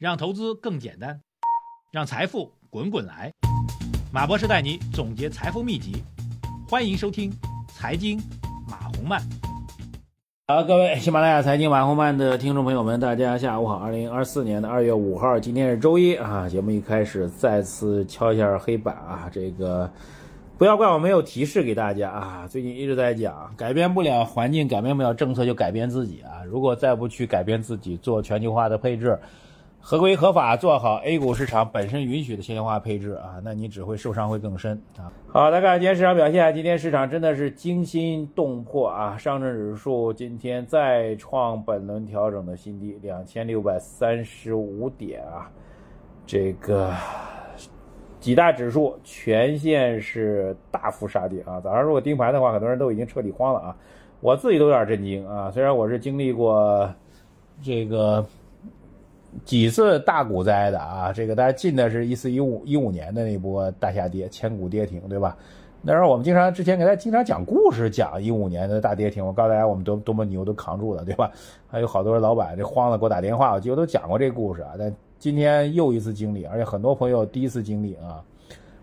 让投资更简单，让财富滚滚来。马博士带你总结财富秘籍，欢迎收听《财经马红漫》。好，各位喜马拉雅财经马红漫的听众朋友们，大家下午好。二零二四年的二月五号，今天是周一啊。节目一开始再次敲一下黑板啊，这个不要怪我没有提示给大家啊。最近一直在讲，改变不了环境，改变不了政策，就改变自己啊。如果再不去改变自己，做全球化的配置。合规合法做好 A 股市场本身允许的现金化配置啊，那你只会受伤会更深啊。好，来看今天市场表现，今天市场真的是惊心动魄啊！上证指数今天再创本轮调整的新低，两千六百三十五点啊。这个几大指数全线是大幅杀跌啊！早上如果盯盘的话，很多人都已经彻底慌了啊。我自己都有点震惊啊，虽然我是经历过这个。几次大股灾的啊，这个大家进的是一四一五一五年的那波大下跌，千股跌停，对吧？那时候我们经常之前给大家经常讲故事，讲一五年的大跌停，我告诉大家我们多多么牛，都扛住了，对吧？还有好多老板这慌了给我打电话，我记得都讲过这故事啊。但今天又一次经历，而且很多朋友第一次经历啊。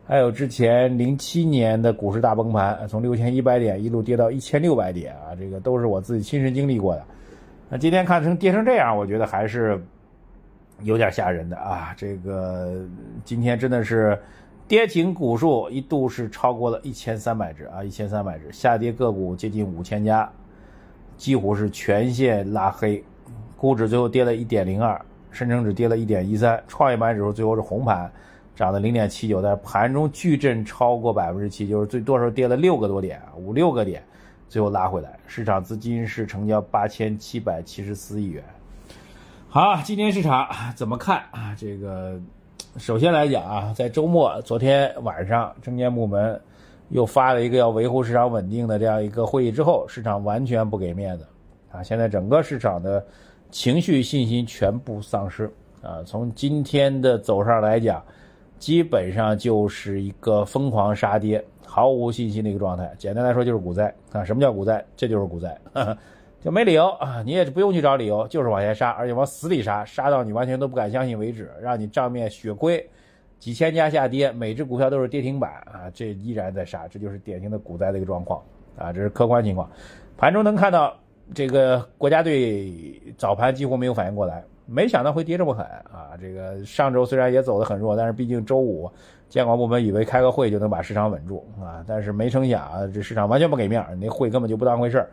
还有之前零七年的股市大崩盘，从六千一百点一路跌到一千六百点啊，这个都是我自己亲身经历过的。那今天看成跌成这样，我觉得还是。有点吓人的啊！这个今天真的是跌停股数一度是超过了一千三百只啊，一千三百只，下跌个股接近五千家，几乎是全线拉黑，股指最后跌了一点零二，深成指跌了一点一三，创业板指数最后是红盘，涨了零点七九，在盘中巨震超过百分之七，就是最多时候跌了六个多点，五六个点，最后拉回来，市场资金是成交八千七百七十四亿元。好，今天市场怎么看啊？这个首先来讲啊，在周末昨天晚上，证监部门又发了一个要维护市场稳定的这样一个会议之后，市场完全不给面子啊！现在整个市场的情绪信心全部丧失啊！从今天的走上来讲，基本上就是一个疯狂杀跌、毫无信心的一个状态。简单来说就是股灾啊！什么叫股灾？这就是股灾。就没理由啊，你也不用去找理由，就是往下杀，而且往死里杀，杀到你完全都不敢相信为止，让你账面血亏，几千家下跌，每只股票都是跌停板啊，这依然在杀，这就是典型的股灾的一个状况啊，这是客观情况。盘中能看到这个国家队早盘几乎没有反应过来，没想到会跌这么狠啊！这个上周虽然也走得很弱，但是毕竟周五监管部门以为开个会就能把市场稳住啊，但是没成想啊，这市场完全不给面，那会根本就不当回事儿。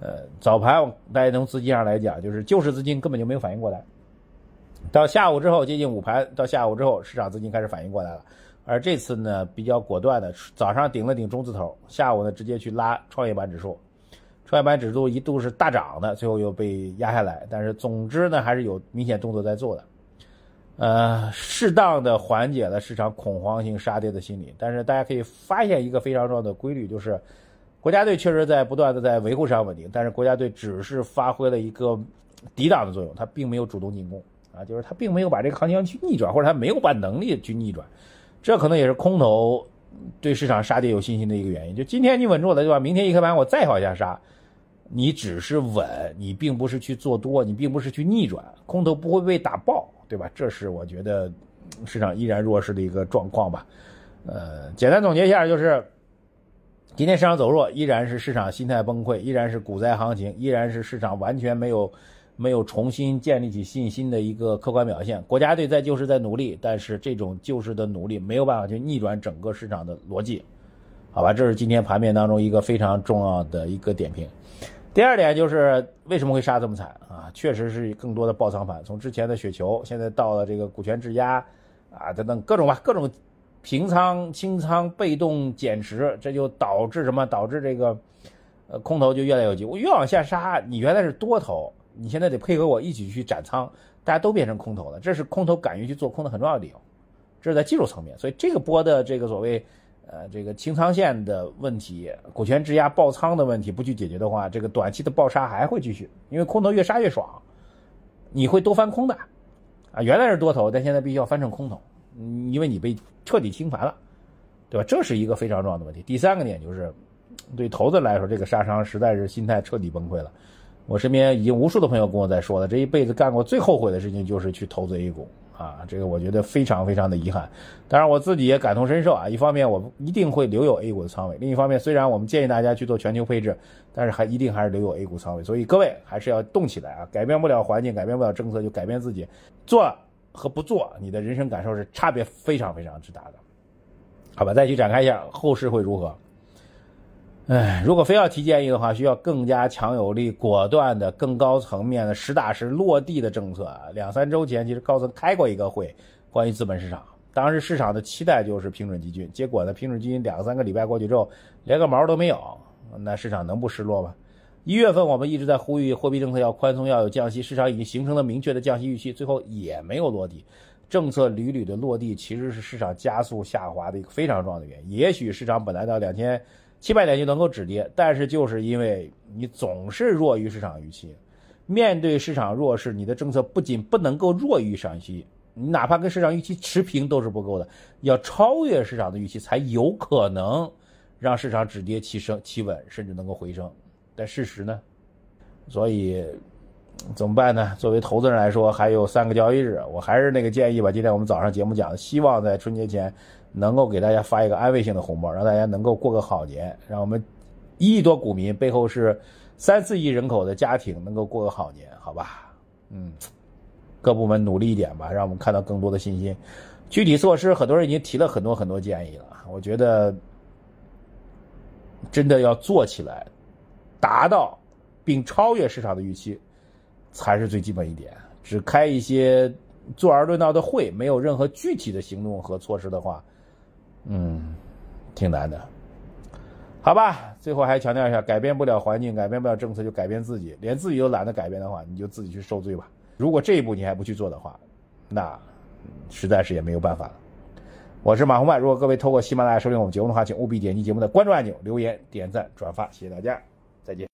呃，早盘大家从资金上来讲，就是救市资金根本就没有反应过来。到下午之后，接近午盘，到下午之后，市场资金开始反应过来了。而这次呢，比较果断的，早上顶了顶中字头，下午呢直接去拉创业板指数，创业板指数一度是大涨的，最后又被压下来。但是总之呢，还是有明显动作在做的，呃，适当的缓解了市场恐慌性杀跌的心理。但是大家可以发现一个非常重要的规律，就是。国家队确实在不断的在维护市场稳定，但是国家队只是发挥了一个抵挡的作用，它并没有主动进攻啊，就是它并没有把这个行情去逆转，或者它没有把能力去逆转，这可能也是空头对市场杀跌有信心的一个原因。就今天你稳住了，对吧？明天一开盘我再往下杀，你只是稳，你并不是去做多，你并不是去逆转，空头不会被打爆，对吧？这是我觉得市场依然弱势的一个状况吧。呃，简单总结一下就是。今天市场走弱，依然是市场心态崩溃，依然是股灾行情，依然是市场完全没有没有重新建立起信心的一个客观表现。国家队在救市在努力，但是这种救市的努力没有办法去逆转整个市场的逻辑，好吧？这是今天盘面当中一个非常重要的一个点评。第二点就是为什么会杀这么惨啊？确实是更多的爆仓盘，从之前的雪球，现在到了这个股权质押啊等等各种吧，各种。平仓、清仓、被动减持，这就导致什么？导致这个，呃，空头就越来越急。我越往下杀，你原来是多头，你现在得配合我一起去斩仓，大家都变成空头了。这是空头敢于去做空的很重要的理由。这是在技术层面，所以这个波的这个所谓，呃，这个清仓线的问题、股权质押爆仓的问题不去解决的话，这个短期的爆杀还会继续，因为空头越杀越爽，你会多翻空的，啊，原来是多头，但现在必须要翻成空头。因为你被彻底清盘了，对吧？这是一个非常重要的问题。第三个点就是，对投资来说，这个杀伤实在是心态彻底崩溃了。我身边已经无数的朋友跟我在说了，这一辈子干过最后悔的事情就是去投资 A 股啊，这个我觉得非常非常的遗憾。当然我自己也感同身受啊，一方面我一定会留有 A 股的仓位，另一方面虽然我们建议大家去做全球配置，但是还一定还是留有 A 股仓位。所以各位还是要动起来啊，改变不了环境，改变不了政策，就改变自己，做和不做，你的人生感受是差别非常非常之大的。好吧，再去展开一下后市会如何？哎，如果非要提建议的话，需要更加强有力、果断的、更高层面的、实打实落地的政策。两三周前，其实高层开过一个会，关于资本市场，当时市场的期待就是平准基金，结果呢，平准基金两三个礼拜过去之后，连个毛都没有，那市场能不失落吗？一月份我们一直在呼吁货币政策要宽松，要有降息，市场已经形成了明确的降息预期，最后也没有落地。政策屡屡的落地，其实是市场加速下滑的一个非常重要的原因。也许市场本来到两千。七百点就能够止跌，但是就是因为你总是弱于市场预期，面对市场弱势，你的政策不仅不能够弱于市场预期，你哪怕跟市场预期持平都是不够的，要超越市场的预期才有可能让市场止跌企升企稳，甚至能够回升。但事实呢？所以怎么办呢？作为投资人来说，还有三个交易日，我还是那个建议吧。今天我们早上节目讲的，希望在春节前。能够给大家发一个安慰性的红包，让大家能够过个好年，让我们一亿多股民背后是三四亿人口的家庭能够过个好年，好吧？嗯，各部门努力一点吧，让我们看到更多的信心。具体措施，很多人已经提了很多很多建议了，我觉得真的要做起来，达到并超越市场的预期，才是最基本一点。只开一些坐而论道的会，没有任何具体的行动和措施的话。嗯，挺难的，好吧。最后还强调一下，改变不了环境，改变不了政策，就改变自己。连自己都懒得改变的话，你就自己去受罪吧。如果这一步你还不去做的话，那实在是也没有办法了。我是马红曼，如果各位透过喜马拉雅收听我们节目的话，请务必点击节目的关注按钮、留言、点赞、转发，谢谢大家，再见。